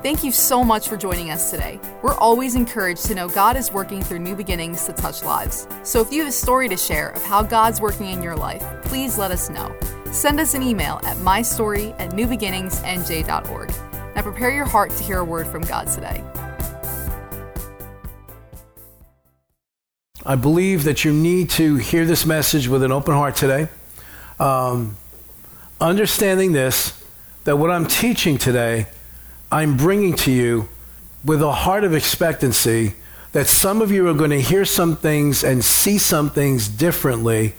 Thank you so much for joining us today. We're always encouraged to know God is working through new beginnings to touch lives. So if you have a story to share of how God's working in your life, please let us know. Send us an email at mystory at newbeginningsnj.org. Now prepare your heart to hear a word from God today. I believe that you need to hear this message with an open heart today. Um, understanding this, that what I'm teaching today I'm bringing to you with a heart of expectancy that some of you are going to hear some things and see some things differently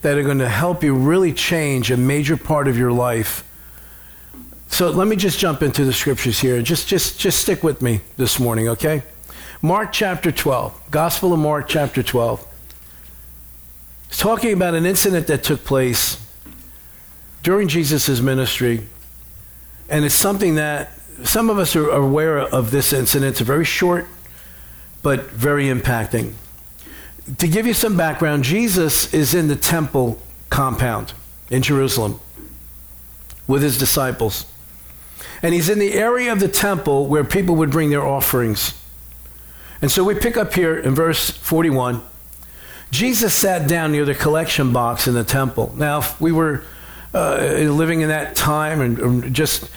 that are going to help you really change a major part of your life. So let me just jump into the scriptures here. Just, just, just stick with me this morning, okay? Mark chapter 12, Gospel of Mark chapter 12. It's talking about an incident that took place during Jesus' ministry, and it's something that some of us are aware of this incident. It's very short, but very impacting. To give you some background, Jesus is in the temple compound in Jerusalem with his disciples. And he's in the area of the temple where people would bring their offerings. And so we pick up here in verse 41. Jesus sat down near the collection box in the temple. Now, if we were uh, living in that time and just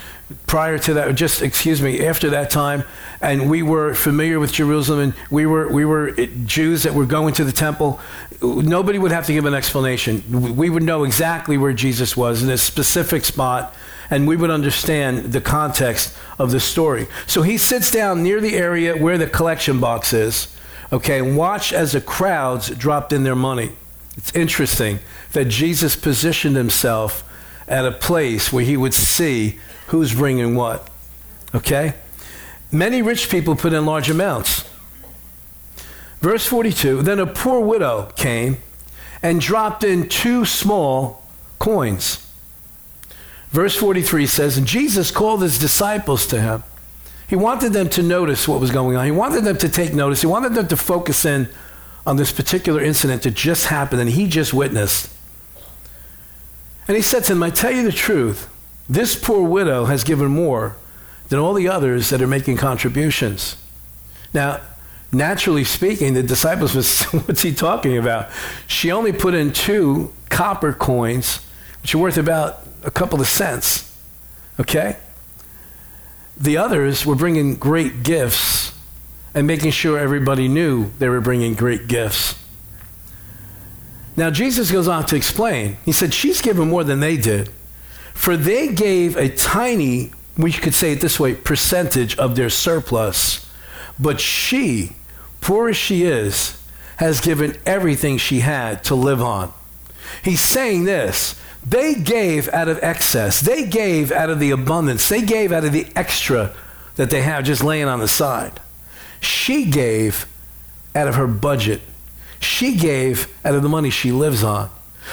prior to that, just excuse me, after that time, and we were familiar with Jerusalem, and we were we were eh, Jews that were going to the temple. Nobody would have to give an explanation. We would know exactly where Jesus was in a specific spot, and we would understand the context of the story. So he sits down near the area where the collection box is, okay, and watch as the crowds dropped in their money. It's interesting that Jesus positioned himself at a place where he would see who's bringing what. Okay? Many rich people put in large amounts. Verse 42 Then a poor widow came and dropped in two small coins. Verse 43 says, And Jesus called his disciples to him. He wanted them to notice what was going on. He wanted them to take notice. He wanted them to focus in on this particular incident that just happened and he just witnessed. And he said to them, I tell you the truth, this poor widow has given more than all the others that are making contributions. Now, naturally speaking, the disciples was, what's he talking about? She only put in two copper coins, which are worth about a couple of cents. Okay? The others were bringing great gifts and making sure everybody knew they were bringing great gifts. Now, Jesus goes on to explain. He said, She's given more than they did. For they gave a tiny, we could say it this way, percentage of their surplus. But she, poor as she is, has given everything she had to live on. He's saying this they gave out of excess, they gave out of the abundance, they gave out of the extra that they have just laying on the side. She gave out of her budget, she gave out of the money she lives on.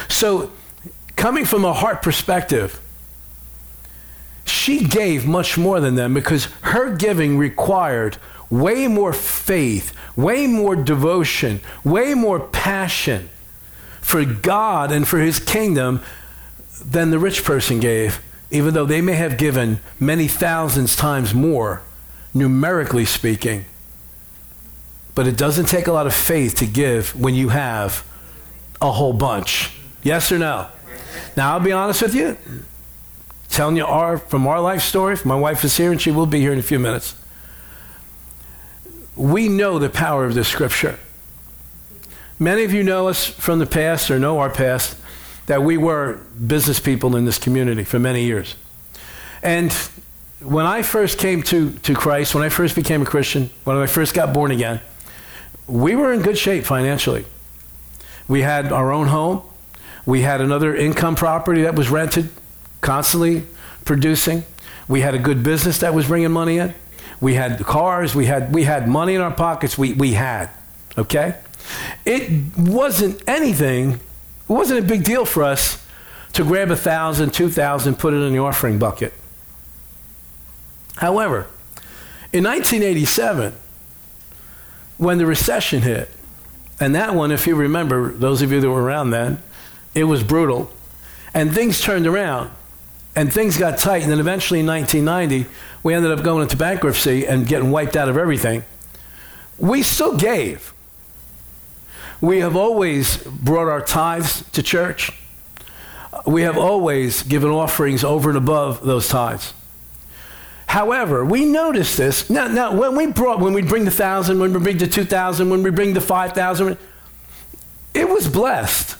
So, coming from a heart perspective, she gave much more than them because her giving required way more faith, way more devotion, way more passion for God and for his kingdom than the rich person gave, even though they may have given many thousands times more, numerically speaking. But it doesn't take a lot of faith to give when you have a whole bunch. Yes or no? Now, I'll be honest with you telling you our, from our life story. My wife is here and she will be here in a few minutes. We know the power of this scripture. Many of you know us from the past or know our past that we were business people in this community for many years. And when I first came to, to Christ, when I first became a Christian, when I first got born again, we were in good shape financially. We had our own home. We had another income property that was rented constantly producing. We had a good business that was bringing money in. We had cars. We had, we had money in our pockets. We, we had, okay? It wasn't anything, it wasn't a big deal for us to grab a thousand, two thousand, put it in the offering bucket. However, in 1987, when the recession hit, and that one, if you remember, those of you that were around then, it was brutal, and things turned around. And things got tight. And then eventually in 1990, we ended up going into bankruptcy and getting wiped out of everything. We still gave. We have always brought our tithes to church. We have always given offerings over and above those tithes. However, we noticed this. Now, now when we brought, when we bring the thousand, when we bring the two thousand, when we bring the five thousand, it was blessed.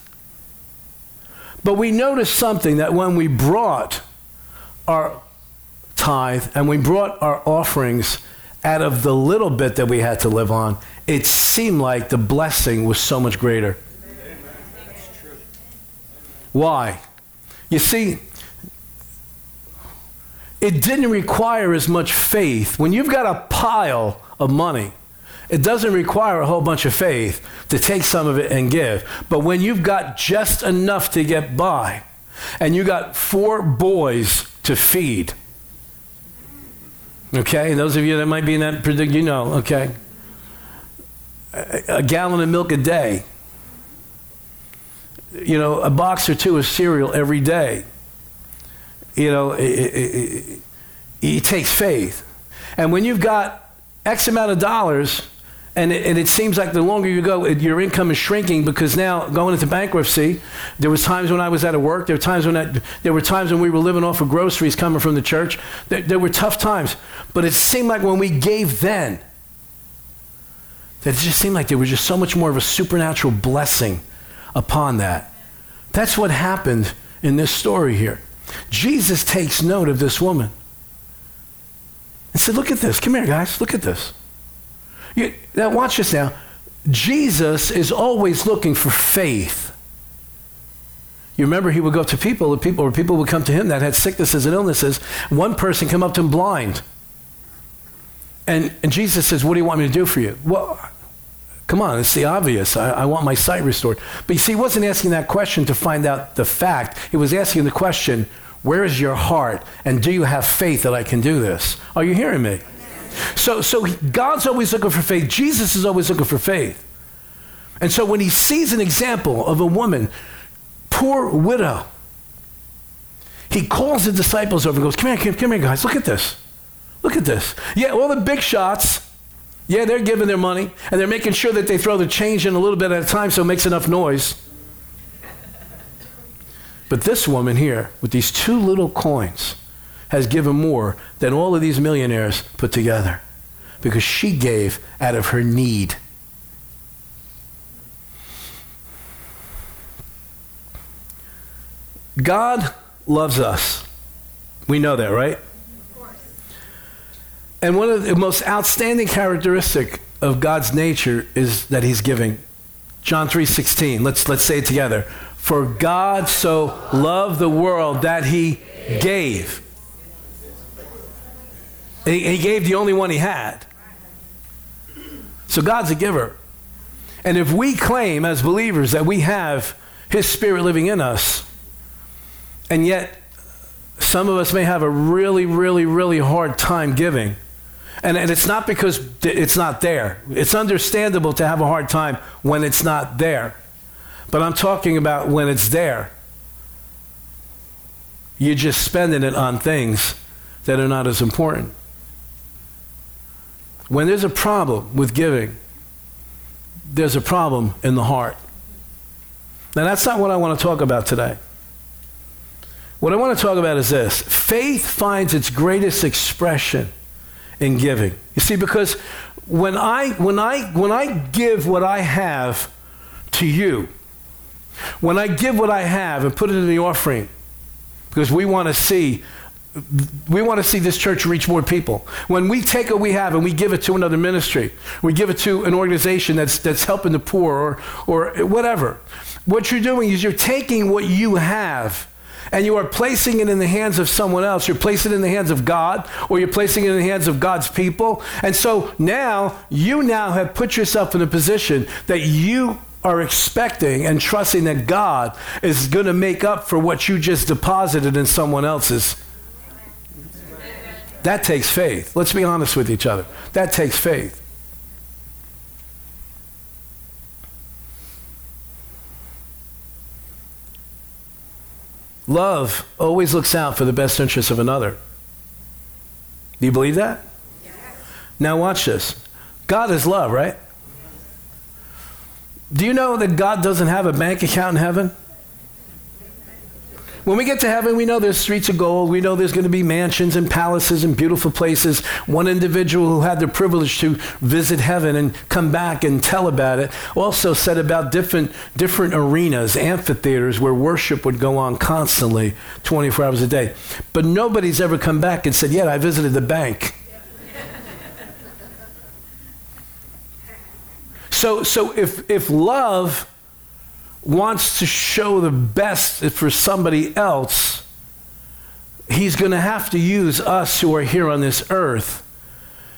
But we noticed something that when we brought our tithe and we brought our offerings out of the little bit that we had to live on, it seemed like the blessing was so much greater. Why? You see, it didn't require as much faith. When you've got a pile of money, it doesn't require a whole bunch of faith to take some of it and give. But when you've got just enough to get by, and you got four boys to feed, okay, those of you that might be in that predict, you know, okay, a, a gallon of milk a day, you know, a box or two of cereal every day. You know, it, it, it, it takes faith. And when you've got X amount of dollars, and it, and it, seems like the longer you go, it, your income is shrinking because now going into bankruptcy, there was times when I was out of work. There were times when I, there were times when we were living off of groceries coming from the church. There, there were tough times, but it seemed like when we gave then, that it just seemed like there was just so much more of a supernatural blessing upon that. That's what happened in this story here. Jesus takes note of this woman and said, "Look at this. Come here, guys. Look at this." You, now, watch this now. Jesus is always looking for faith. You remember he would go to people, the people, or people would come to him that had sicknesses and illnesses. One person come up to him blind. And, and Jesus says, What do you want me to do for you? Well, come on, it's the obvious. I, I want my sight restored. But you see, he wasn't asking that question to find out the fact. He was asking the question, Where is your heart? And do you have faith that I can do this? Are you hearing me? So, so God's always looking for faith. Jesus is always looking for faith. And so when he sees an example of a woman, poor widow, he calls the disciples over and goes, Come here, come, come here, guys, look at this. Look at this. Yeah, all the big shots, yeah, they're giving their money and they're making sure that they throw the change in a little bit at a time so it makes enough noise. But this woman here, with these two little coins, has given more than all of these millionaires put together because she gave out of her need. God loves us. We know that, right? And one of the most outstanding characteristic of God's nature is that he's giving. John 3:16. Let's let's say it together. For God so loved the world that he gave. He, he gave the only one he had. So God's a giver. And if we claim as believers that we have his spirit living in us, and yet some of us may have a really, really, really hard time giving. And, and it's not because it's not there. It's understandable to have a hard time when it's not there. But I'm talking about when it's there. You're just spending it on things that are not as important. When there's a problem with giving, there's a problem in the heart. Now, that's not what I want to talk about today. What I want to talk about is this faith finds its greatest expression in giving. You see, because when I, when I, when I give what I have to you, when I give what I have and put it in the offering, because we want to see we want to see this church reach more people. When we take what we have and we give it to another ministry, we give it to an organization that's, that's helping the poor or, or whatever, what you're doing is you're taking what you have and you are placing it in the hands of someone else. You're placing it in the hands of God or you're placing it in the hands of God's people. And so now you now have put yourself in a position that you are expecting and trusting that God is going to make up for what you just deposited in someone else's that takes faith. Let's be honest with each other. That takes faith. Love always looks out for the best interests of another. Do you believe that? Yes. Now, watch this. God is love, right? Do you know that God doesn't have a bank account in heaven? When we get to heaven, we know there's streets of gold. We know there's going to be mansions and palaces and beautiful places. One individual who had the privilege to visit heaven and come back and tell about it also said about different, different arenas, amphitheaters where worship would go on constantly, 24 hours a day. But nobody's ever come back and said, Yeah, I visited the bank. so, so if, if love wants to show the best for somebody else, he's going to have to use us who are here on this earth.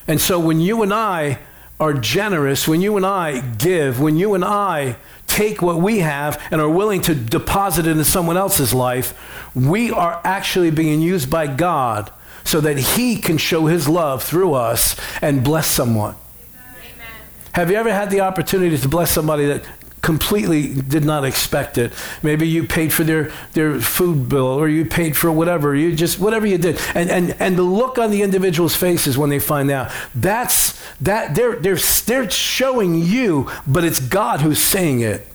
And so when you and I are generous, when you and I give, when you and I take what we have and are willing to deposit it into someone else's life, we are actually being used by God so that He can show His love through us and bless someone. Amen. Have you ever had the opportunity to bless somebody that completely did not expect it. Maybe you paid for their, their food bill or you paid for whatever, you just, whatever you did. And, and, and the look on the individual's faces when they find out, that's, that, they're, they're, they're showing you, but it's God who's saying it.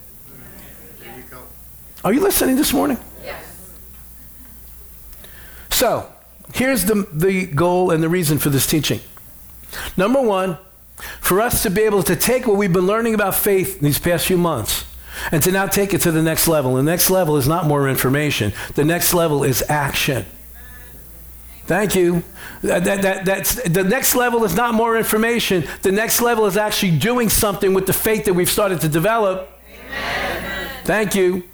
Are you listening this morning? Yes. So, here's the, the goal and the reason for this teaching. Number one, for us to be able to take what we've been learning about faith these past few months and to now take it to the next level. The next level is not more information, the next level is action. Thank you. That, that, that's, the next level is not more information. The next level is actually doing something with the faith that we've started to develop. Amen. Thank you.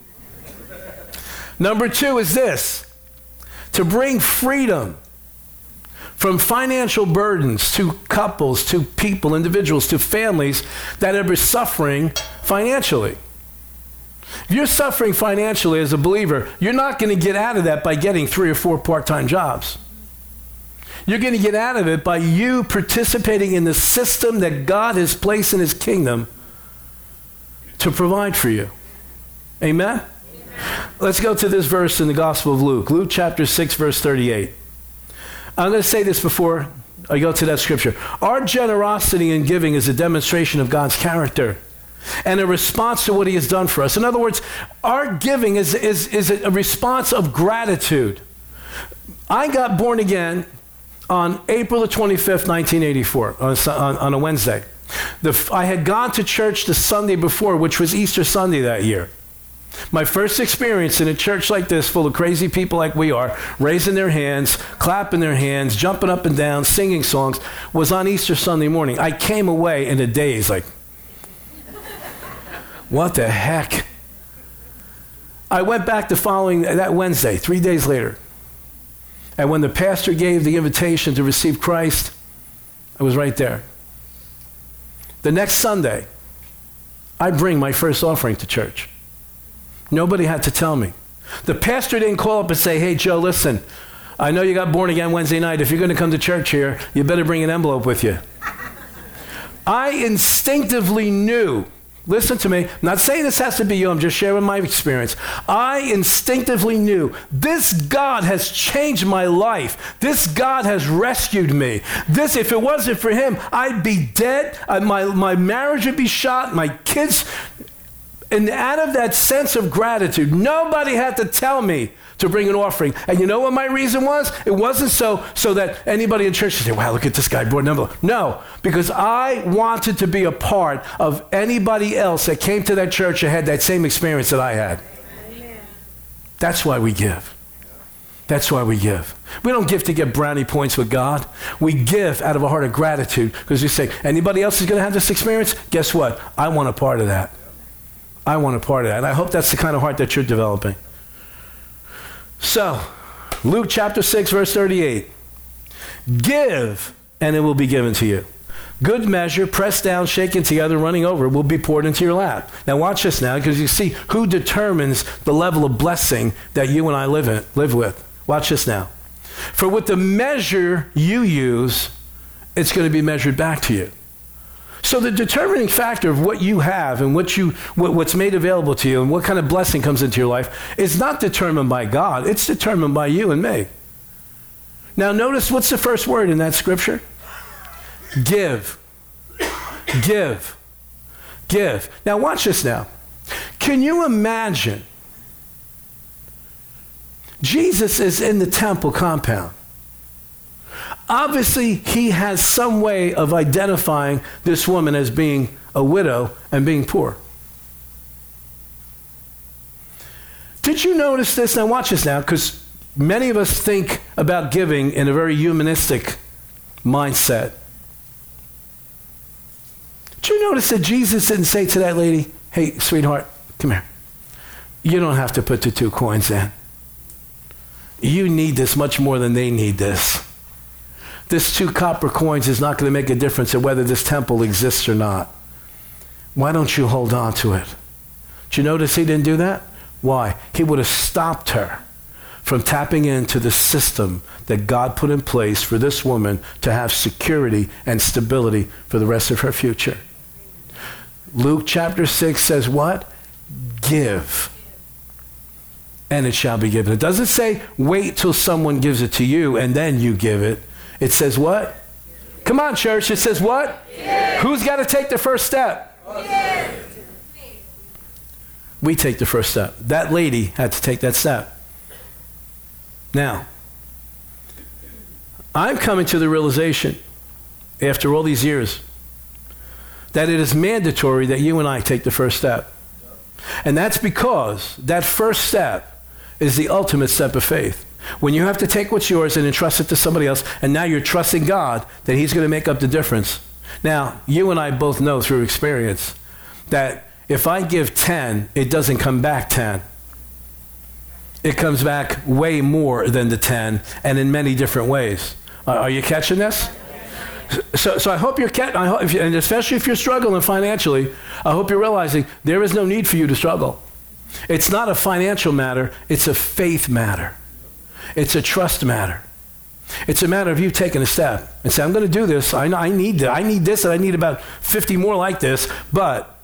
Number two is this to bring freedom from financial burdens to couples, to people, individuals, to families that are suffering financially. If you're suffering financially as a believer, you're not going to get out of that by getting three or four part time jobs. You're going to get out of it by you participating in the system that God has placed in His kingdom to provide for you. Amen? Amen? Let's go to this verse in the Gospel of Luke, Luke chapter 6, verse 38. I'm going to say this before I go to that scripture. Our generosity in giving is a demonstration of God's character and a response to what He has done for us. In other words, our giving is, is, is a response of gratitude. I got born again on April the 25th, 1984, on a, on, on a Wednesday. The, I had gone to church the Sunday before, which was Easter Sunday that year. My first experience in a church like this, full of crazy people like we are, raising their hands, clapping their hands, jumping up and down, singing songs, was on Easter Sunday morning. I came away in a daze, like, what the heck? I went back the following, that Wednesday, three days later. And when the pastor gave the invitation to receive Christ, I was right there. The next Sunday, I bring my first offering to church. Nobody had to tell me. The pastor didn't call up and say, hey, Joe, listen, I know you got born again Wednesday night. If you're going to come to church here, you better bring an envelope with you. I instinctively knew Listen to me. I'm not saying this has to be you, I'm just sharing my experience. I instinctively knew this God has changed my life. This God has rescued me. This, if it wasn't for Him, I'd be dead. Uh, my, my marriage would be shot. My kids, and out of that sense of gratitude, nobody had to tell me to bring an offering. And you know what my reason was? It wasn't so so that anybody in church would say, wow, look at this guy brought envelope. No, because I wanted to be a part of anybody else that came to that church and had that same experience that I had. That's why we give. That's why we give. We don't give to get brownie points with God. We give out of a heart of gratitude because we say, anybody else is going to have this experience? Guess what? I want a part of that. I want a part of that. And I hope that's the kind of heart that you're developing. So, Luke chapter 6, verse 38. Give, and it will be given to you. Good measure, pressed down, shaken together, running over, will be poured into your lap. Now, watch this now, because you see who determines the level of blessing that you and I live, in, live with. Watch this now. For with the measure you use, it's going to be measured back to you. So the determining factor of what you have and what you, what, what's made available to you and what kind of blessing comes into your life is not determined by God. It's determined by you and me. Now notice what's the first word in that scripture? Give. Give. Give. Now watch this now. Can you imagine? Jesus is in the temple compound. Obviously, he has some way of identifying this woman as being a widow and being poor. Did you notice this? Now, watch this now, because many of us think about giving in a very humanistic mindset. Did you notice that Jesus didn't say to that lady, Hey, sweetheart, come here. You don't have to put the two coins in. You need this much more than they need this this two copper coins is not going to make a difference in whether this temple exists or not. Why don't you hold on to it? Do you notice he didn't do that? Why? He would have stopped her from tapping into the system that God put in place for this woman to have security and stability for the rest of her future. Luke chapter 6 says what? Give. And it shall be given. It doesn't say wait till someone gives it to you and then you give it. It says what? Come on, church. It says what? Who's got to take the first step? We take the first step. That lady had to take that step. Now, I'm coming to the realization after all these years that it is mandatory that you and I take the first step. And that's because that first step is the ultimate step of faith. When you have to take what's yours and entrust it to somebody else, and now you're trusting God that He's going to make up the difference. Now, you and I both know through experience that if I give 10, it doesn't come back 10. It comes back way more than the 10 and in many different ways. Uh, are you catching this? So, so I hope you're catching, and especially if you're struggling financially, I hope you're realizing there is no need for you to struggle. It's not a financial matter, it's a faith matter. It's a trust matter. It's a matter of you taking a step and say, I'm going to do this. I, I need this. I need this, and I need about 50 more like this, but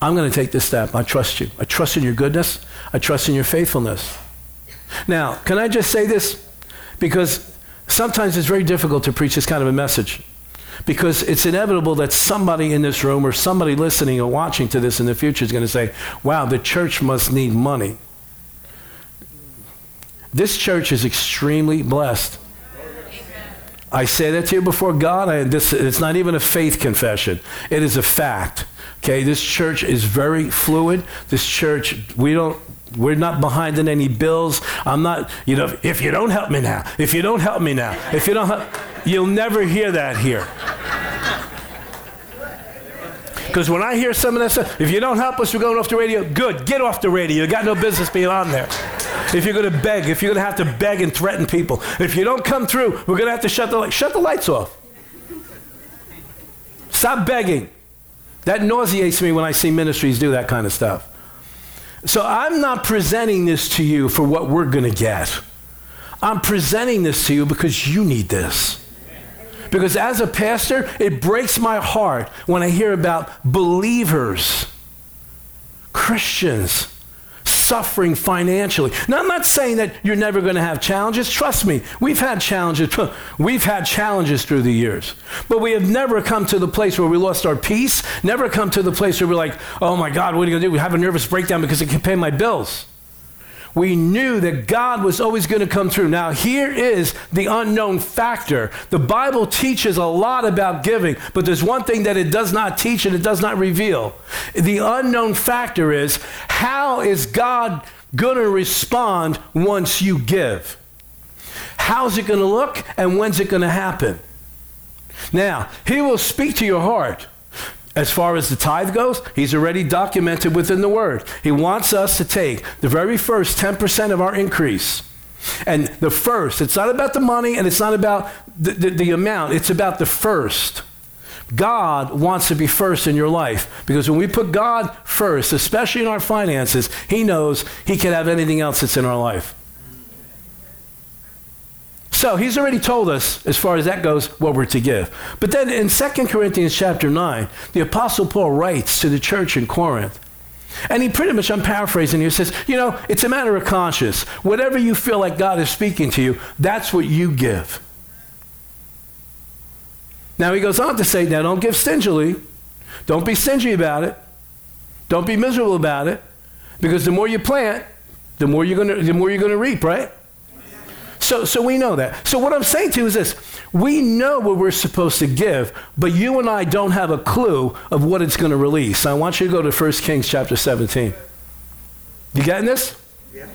I'm going to take this step. I trust you. I trust in your goodness. I trust in your faithfulness. Now, can I just say this? Because sometimes it's very difficult to preach this kind of a message. Because it's inevitable that somebody in this room or somebody listening or watching to this in the future is going to say, wow, the church must need money. This church is extremely blessed. I say that to you before God. I, this, it's not even a faith confession, it is a fact. Okay, this church is very fluid. This church, we don't, we're not behind in any bills. I'm not, you know, if you don't help me now, if you don't help me now, if you don't help, you'll never hear that here. Because when I hear some of that stuff, if you don't help us, we're going off the radio. Good, get off the radio. You got no business being on there if you're going to beg, if you're going to have to beg and threaten people, if you don't come through, we're going to have to shut the light. Shut the lights off. Stop begging. That nauseates me when I see ministries do that kind of stuff. So I'm not presenting this to you for what we're going to get. I'm presenting this to you because you need this. Because as a pastor, it breaks my heart when I hear about believers, Christians, suffering financially. Now, I'm not saying that you're never going to have challenges. Trust me, we've had challenges. We've had challenges through the years. But we have never come to the place where we lost our peace, never come to the place where we're like, oh my God, what are you going to do? We have a nervous breakdown because I can't pay my bills we knew that God was always going to come through. Now, here is the unknown factor. The Bible teaches a lot about giving, but there's one thing that it does not teach and it does not reveal. The unknown factor is how is God going to respond once you give? How's it going to look and when's it going to happen? Now, He will speak to your heart. As far as the tithe goes, he's already documented within the word. He wants us to take the very first 10% of our increase. And the first, it's not about the money and it's not about the, the, the, amount, it's about the first. God wants to be first in your life because when we put God first, especially in our finances, He knows He can have anything else that's in our life. So he's already told us, as far as that goes, what we're to give. But then in 2 Corinthians chapter 9, the Apostle Paul writes to the church in Corinth. And he pretty much, I'm paraphrasing here, says, you know, it's a matter of conscience. Whatever you feel like God is speaking to you, that's what you give. Now he goes on to say, now don't give stingily. Don't be stingy about it. Don't be miserable about it. Because the more you plant, the more you're gonna the more you're gonna reap, right? So so we know that. So what I'm saying to you is this we know what we're supposed to give, but you and I don't have a clue of what it's going to release. I want you to go to 1 Kings chapter 17. You getting this? Yeah.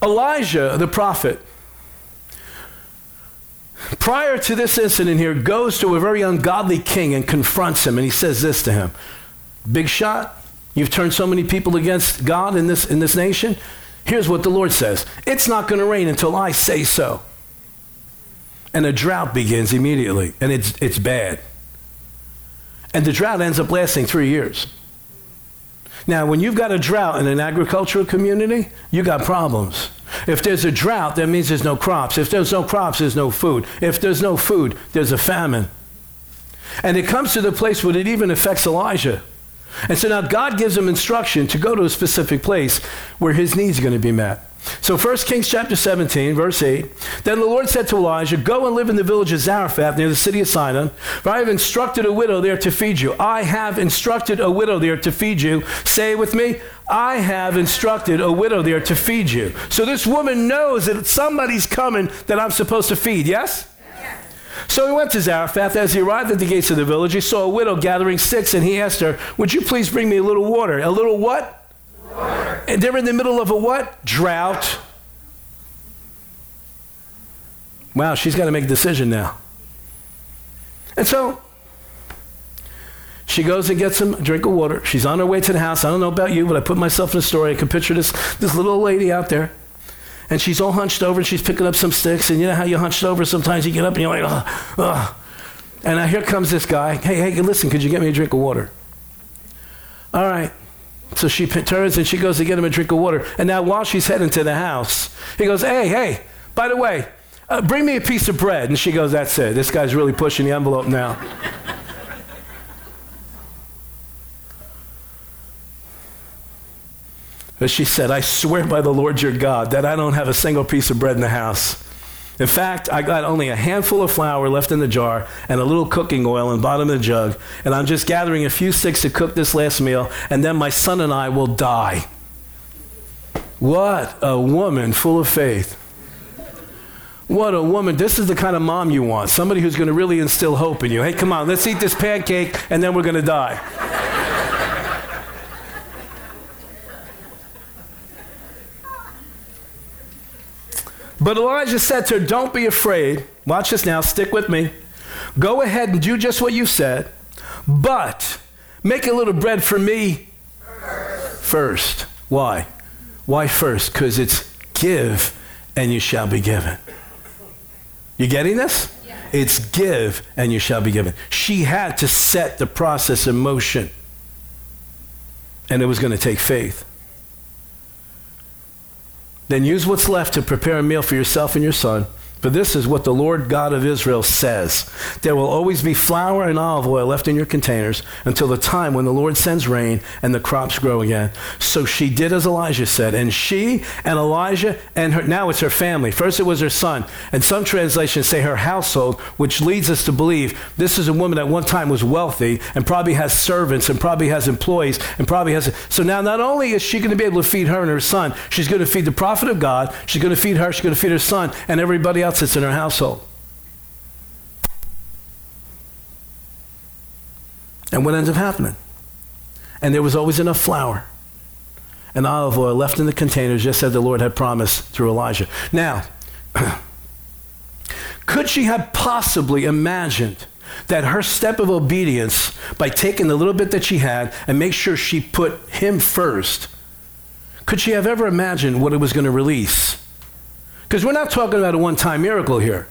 Elijah, the prophet, prior to this incident here, goes to a very ungodly king and confronts him, and he says this to him Big shot, you've turned so many people against God in this, in this nation. Here's what the Lord says It's not going to rain until I say so. And a drought begins immediately, and it's, it's bad. And the drought ends up lasting three years. Now, when you've got a drought in an agricultural community, you got problems. If there's a drought, that means there's no crops. If there's no crops, there's no food. If there's no food, there's a famine. And it comes to the place where it even affects Elijah. And so now God gives him instruction to go to a specific place where his needs are going to be met. So 1 Kings chapter 17, verse 8. Then the Lord said to Elijah, Go and live in the village of Zarephath near the city of Sidon, for I have instructed a widow there to feed you. I have instructed a widow there to feed you. Say with me, I have instructed a widow there to feed you. So this woman knows that somebody's coming that I'm supposed to feed, yes? So he went to Zarephath. As he arrived at the gates of the village, he saw a widow gathering sticks, and he asked her, Would you please bring me a little water? A little what? Water. And they're in the middle of a what? Drought. Wow, she's got to make a decision now. And so she goes and gets him a drink of water. She's on her way to the house. I don't know about you, but I put myself in the story. I can picture this, this little lady out there and she's all hunched over and she's picking up some sticks. And you know how you hunched over? Sometimes you get up and you're like, oh, oh. And now here comes this guy. Hey, hey, listen, could you get me a drink of water? All right. So she turns and she goes to get him a drink of water. And now while she's heading to the house, he goes, hey, hey, by the way, uh, bring me a piece of bread. And she goes, that's it. This guy's really pushing the envelope now. But she said, I swear by the Lord your God that I don't have a single piece of bread in the house. In fact, I got only a handful of flour left in the jar and a little cooking oil in the bottom of the jug, and I'm just gathering a few sticks to cook this last meal, and then my son and I will die. What a woman full of faith. What a woman. This is the kind of mom you want. Somebody who's going to really instill hope in you. Hey, come on, let's eat this pancake, and then we're going to die. But Elijah said to her, Don't be afraid. Watch this now, stick with me. Go ahead and do just what you said, but make a little bread for me first. Why? Why first? Because it's give and you shall be given. You getting this? It's give and you shall be given. She had to set the process in motion, and it was going to take faith. Then use what's left to prepare a meal for yourself and your son. For this is what the Lord God of Israel says There will always be flour and olive oil left in your containers until the time when the Lord sends rain and the crops grow again. So she did as Elijah said. And she and Elijah and her, now it's her family. First it was her son. And some translations say her household, which leads us to believe this is a woman at one time was wealthy and probably has servants and probably has employees and probably has. So now not only is she going to be able to feed her and her son, she's going to feed the prophet of God, she's going to feed her, she's going to feed her son, and everybody else that's in our household. And what ends up happening? And there was always enough flour and olive oil left in the containers, just as the Lord had promised through Elijah. Now, could she have possibly imagined that her step of obedience, by taking the little bit that she had and make sure she put him first, could she have ever imagined what it was going to release? Because we're not talking about a one time miracle here.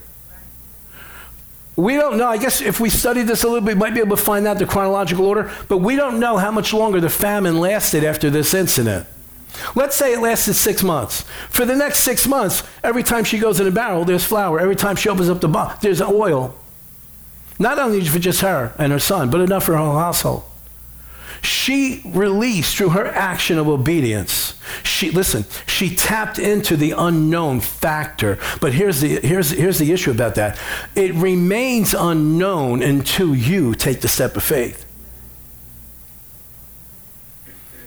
We don't know. I guess if we studied this a little bit, we might be able to find out the chronological order, but we don't know how much longer the famine lasted after this incident. Let's say it lasted six months. For the next six months, every time she goes in a barrel, there's flour. Every time she opens up the box, there's oil. Not only for just her and her son, but enough for her whole household. She released through her action of obedience. She listen, she tapped into the unknown factor. But here's the here's here's the issue about that. It remains unknown until you take the step of faith.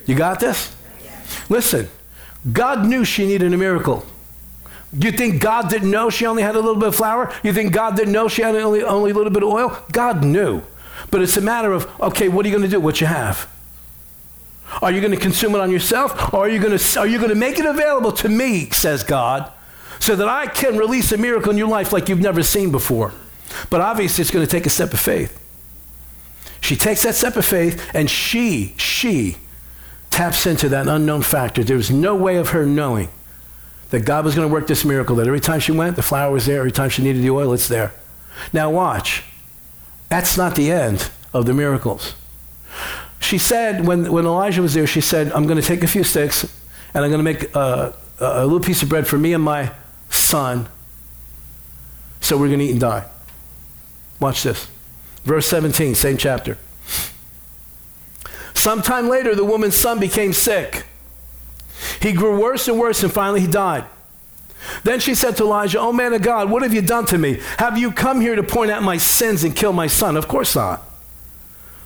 You got this? Listen, God knew she needed a miracle. You think God didn't know she only had a little bit of flour? You think God didn't know she had only, only a little bit of oil? God knew. But it's a matter of, okay, what are you going to do? What you have? Are you going to consume it on yourself? Or are you going to, are you going to make it available to me, says God, so that I can release a miracle in your life like you've never seen before? But obviously, it's going to take a step of faith. She takes that step of faith and she, she taps into that unknown factor. There was no way of her knowing that God was going to work this miracle, that every time she went, the flour was there. Every time she needed the oil, it's there. Now, watch. That's not the end of the miracles. She said, when, when Elijah was there, she said, I'm going to take a few sticks and I'm going to make uh, a, a little piece of bread for me and my son. So we're going to eat and die. Watch this. Verse 17, same chapter. Sometime later, the woman's son became sick. He grew worse and worse, and finally he died. Then she said to Elijah, Oh man of God, what have you done to me? Have you come here to point out my sins and kill my son? Of course not.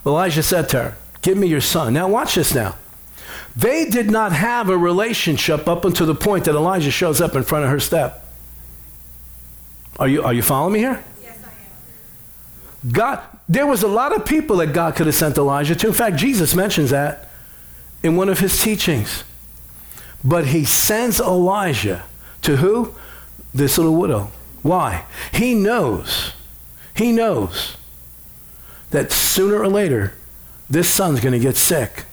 Elijah said to her, Give me your son. Now, watch this now. They did not have a relationship up until the point that Elijah shows up in front of her step. Are you, are you following me here? Yes, I am. God, there was a lot of people that God could have sent Elijah to. In fact, Jesus mentions that in one of his teachings. But he sends Elijah to who? This little widow. Why? He knows, he knows that sooner or later, this son's going to get sick.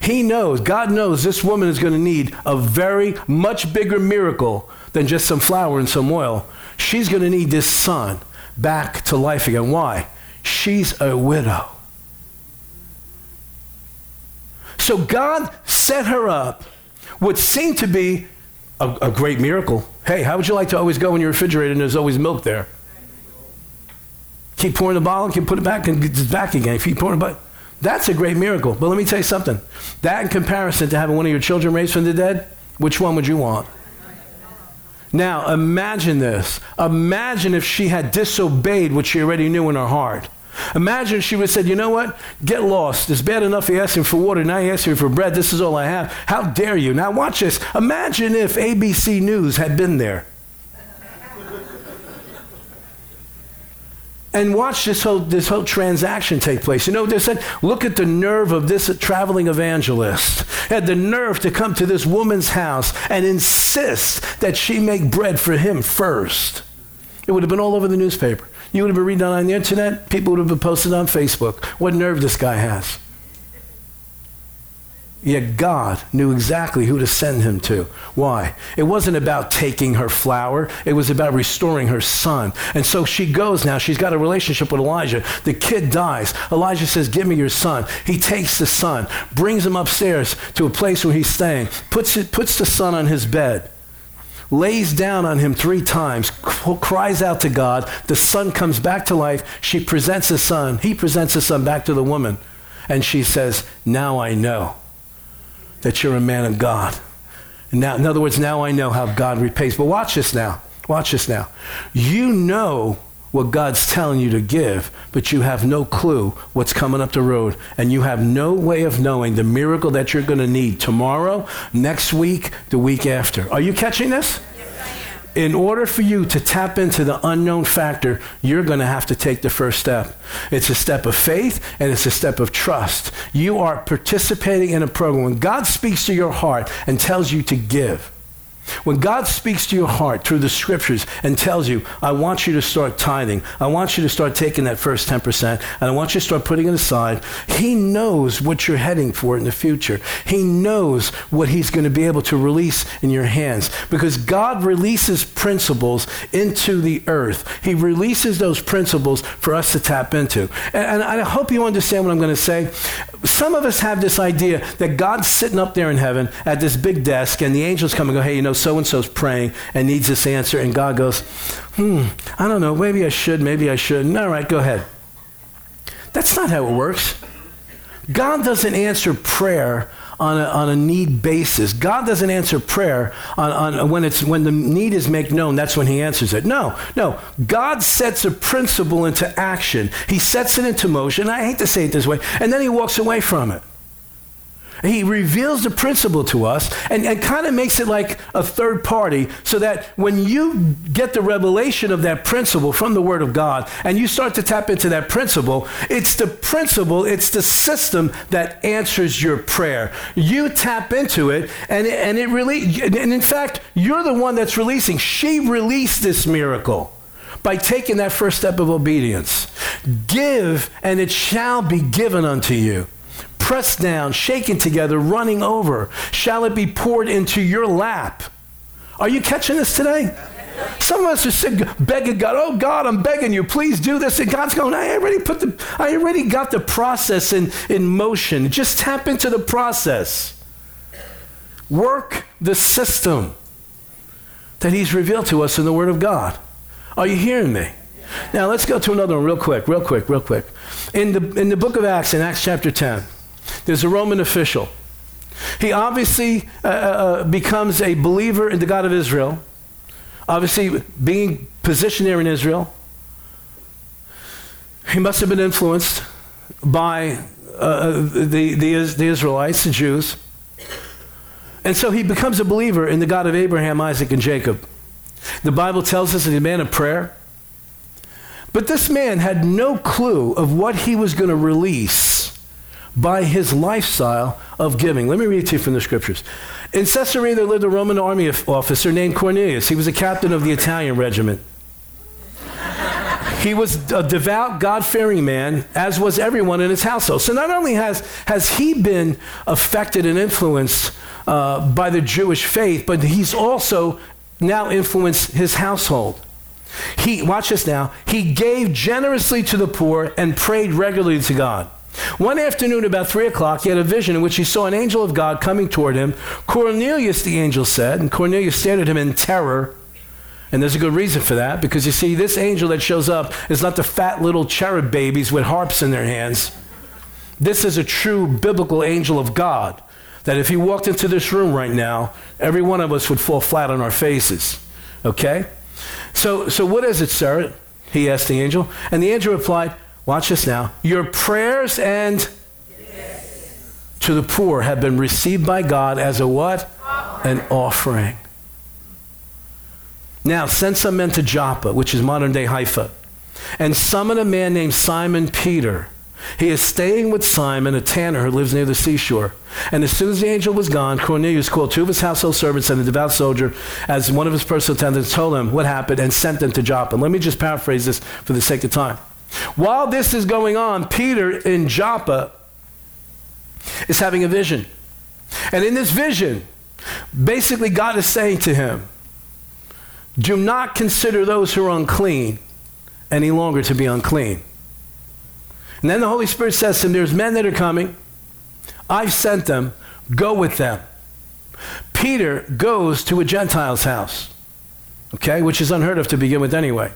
He knows, God knows this woman is going to need a very much bigger miracle than just some flour and some oil. She's going to need this son back to life again. Why? She's a widow. So God set her up what seemed to be a, a, great miracle. Hey, how would you like to always go in your refrigerator and there's always milk there? Keep pouring the bottle, keep put it back and it's back again. Keep pouring it back. That's a great miracle. But let me tell you something. That in comparison to having one of your children raised from the dead, which one would you want? Now, imagine this. Imagine if she had disobeyed what she already knew in her heart. Imagine she would have said, You know what? Get lost. It's bad enough he asked him for water. Now he asks me for bread. This is all I have. How dare you? Now, watch this. Imagine if ABC News had been there. and watch this whole, this whole transaction take place. You know what they said? Look at the nerve of this traveling evangelist. Had the nerve to come to this woman's house and insist that she make bread for him first. It would have been all over the newspaper. You would have been reading on the internet. People would have been posted on Facebook. What nerve this guy has. Yet God knew exactly who to send him to. Why? It wasn't about taking her flour, it was about restoring her son. And so she goes now. She's got a relationship with Elijah. The kid dies. Elijah says, Give me your son. He takes the son, brings him upstairs to a place where he's staying, puts, it, puts the son on his bed lays down on him three times, cries out to God. The son comes back to life. She presents the son. He presents the son back to the woman. And she says, Now I know that you're a man of God. Now, in other words, now I know how God repays. But watch this now. Watch this now. You know what God's telling you to give, but you have no clue what's coming up the road. And you have no way of knowing the miracle that you're going to need tomorrow, next week, the week after. Are you catching this? in order for you to tap into the unknown factor, you're going to have to take the first step. It's a step of faith and it's a step of trust. You are participating in a program. When God speaks to your heart and tells you to give, When God speaks to your heart through the scriptures and tells you, I want you to start tithing, I want you to start taking that first 10%, and I want you to start putting it aside, He knows what you're heading for in the future. He knows what He's going to be able to release in your hands because God releases principles into the earth. He releases those principles for us to tap into. And, and I hope you understand what I'm going to say. Some of us have this idea that God's sitting up there in heaven at this big desk, and the angels come and go, Hey, you know, so and so's praying and needs this answer. And God goes, Hmm, I don't know. Maybe I should, maybe I shouldn't. All right, go ahead. That's not how it works. God doesn't answer prayer on a, on a need basis. God doesn't answer prayer on, on when, it's, when the need is made known, that's when he answers it. No, no. God sets a principle into action. He sets it into motion. I hate to say it this way. And then he walks away from it. He reveals the principle to us and, and kind of makes it like a third party so that when you get the revelation of that principle from the Word of God and you start to tap into that principle, it's the principle, it's the system that answers your prayer. You tap into it and, and it really, and in fact, you're the one that's releasing. She released this miracle by taking that first step of obedience. Give and it shall be given unto you pressed down, shaken together, running over, shall it be poured into your lap. Are you catching this today? Some of us are sitting, begging God, oh God, I'm begging you, please do this. And God's going, I already put the, I already got the process in, in motion. Just tap into the process. Work the system that He's revealed to us in the Word of God. Are you hearing me? Now let's go to another one real quick, real quick, real quick. In the, in the book of Acts, in Acts chapter 10, there's a Roman official. He obviously uh, uh, uh, becomes a believer in the God of Israel, obviously being positioned there in Israel. He must have been influenced by uh, uh the, the, the Israelites, the Jews. And so he becomes a believer in the God of Abraham, Isaac, and Jacob. The Bible tells us that he's a man of prayer. But this man had no clue of what he was going to release by his lifestyle of giving. Let me read to you from the scriptures. In Caesarea, there lived a Roman army officer named Cornelius. He was a captain of the Italian regiment. he was a devout, God fearing man, as was everyone in his household. So not only has, has he been affected and influenced uh, by the Jewish faith, but he's also now influenced his household. He, watch this now, he gave generously to the poor and prayed regularly to God. One afternoon, about three o'clock, he had a vision in which he saw an angel of God coming toward him. Cornelius, the angel said, and Cornelius stared at him in terror. And there's a good reason for that, because you see, this angel that shows up is not the fat little cherub babies with harps in their hands. This is a true biblical angel of God. That if he walked into this room right now, every one of us would fall flat on our faces. Okay? So, so what is it, sir? He asked the angel. And the angel replied, Watch this now. Your prayers and to the poor have been received by God as a what? An offering. Now, send some men to Joppa, which is modern day Haifa, and summon a man named Simon Peter. He is staying with Simon, a tanner who lives near the seashore. And as soon as the angel was gone, Cornelius called two of his household servants and a devout soldier as one of his personal attendants, told him what happened, and sent them to Joppa. Let me just paraphrase this for the sake of time. While this is going on, Peter in Joppa is having a vision. And in this vision, basically, God is saying to him, Do not consider those who are unclean any longer to be unclean. And then the Holy Spirit says to him, There's men that are coming. I've sent them. Go with them. Peter goes to a Gentile's house, okay, which is unheard of to begin with anyway.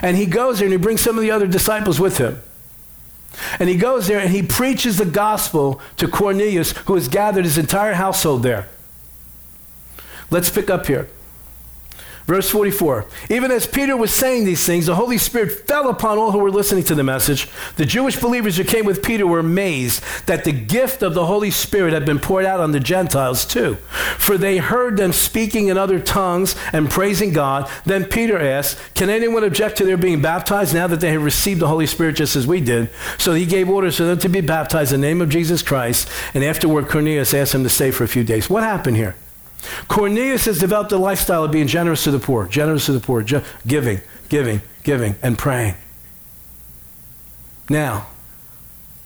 And he goes there and he brings some of the other disciples with him. And he goes there and he preaches the gospel to Cornelius, who has gathered his entire household there. Let's pick up here. Verse 44 Even as Peter was saying these things, the Holy Spirit fell upon all who were listening to the message. The Jewish believers who came with Peter were amazed that the gift of the Holy Spirit had been poured out on the Gentiles too. For they heard them speaking in other tongues and praising God. Then Peter asked, Can anyone object to their being baptized now that they have received the Holy Spirit just as we did? So he gave orders for them to be baptized in the name of Jesus Christ. And afterward, Cornelius asked him to stay for a few days. What happened here? Cornelius has developed a lifestyle of being generous to the poor, generous to the poor, ge- giving, giving, giving, and praying. Now,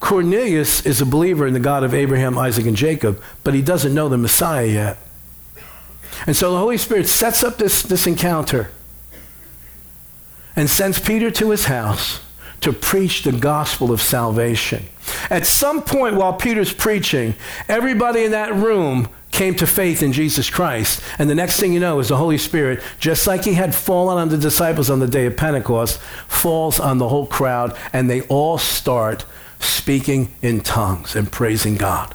Cornelius is a believer in the God of Abraham, Isaac, and Jacob, but he doesn't know the Messiah yet. And so the Holy Spirit sets up this, this encounter and sends Peter to his house to preach the gospel of salvation. At some point while Peter's preaching, everybody in that room came to faith in Jesus Christ. And the next thing you know is the Holy Spirit, just like he had fallen on the disciples on the day of Pentecost, falls on the whole crowd, and they all start speaking in tongues and praising God.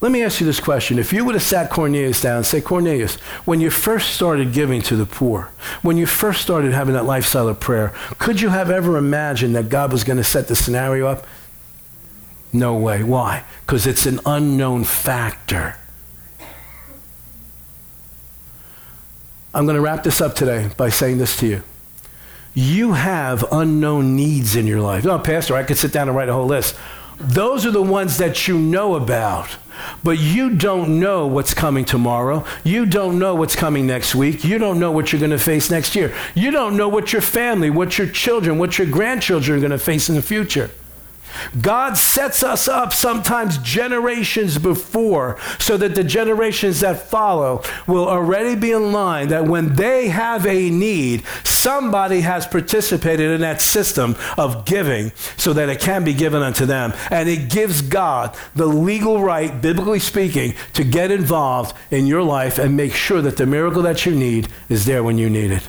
Let me ask you this question. If you would have sat Cornelius down and say, Cornelius, when you first started giving to the poor, when you first started having that lifestyle of prayer, could you have ever imagined that God was going to set the scenario up? No way. Why? Because it's an unknown factor. I'm going to wrap this up today by saying this to you. You have unknown needs in your life. No, Pastor, I could sit down and write a whole list. Those are the ones that you know about. But you don't know what's coming tomorrow. You don't know what's coming next week. You don't know what you're going to face next year. You don't know what your family, what your children, what your grandchildren are going to face in the future. God sets us up sometimes generations before so that the generations that follow will already be in line that when they have a need, somebody has participated in that system of giving so that it can be given unto them. And it gives God the legal right, biblically speaking, to get involved in your life and make sure that the miracle that you need is there when you need it.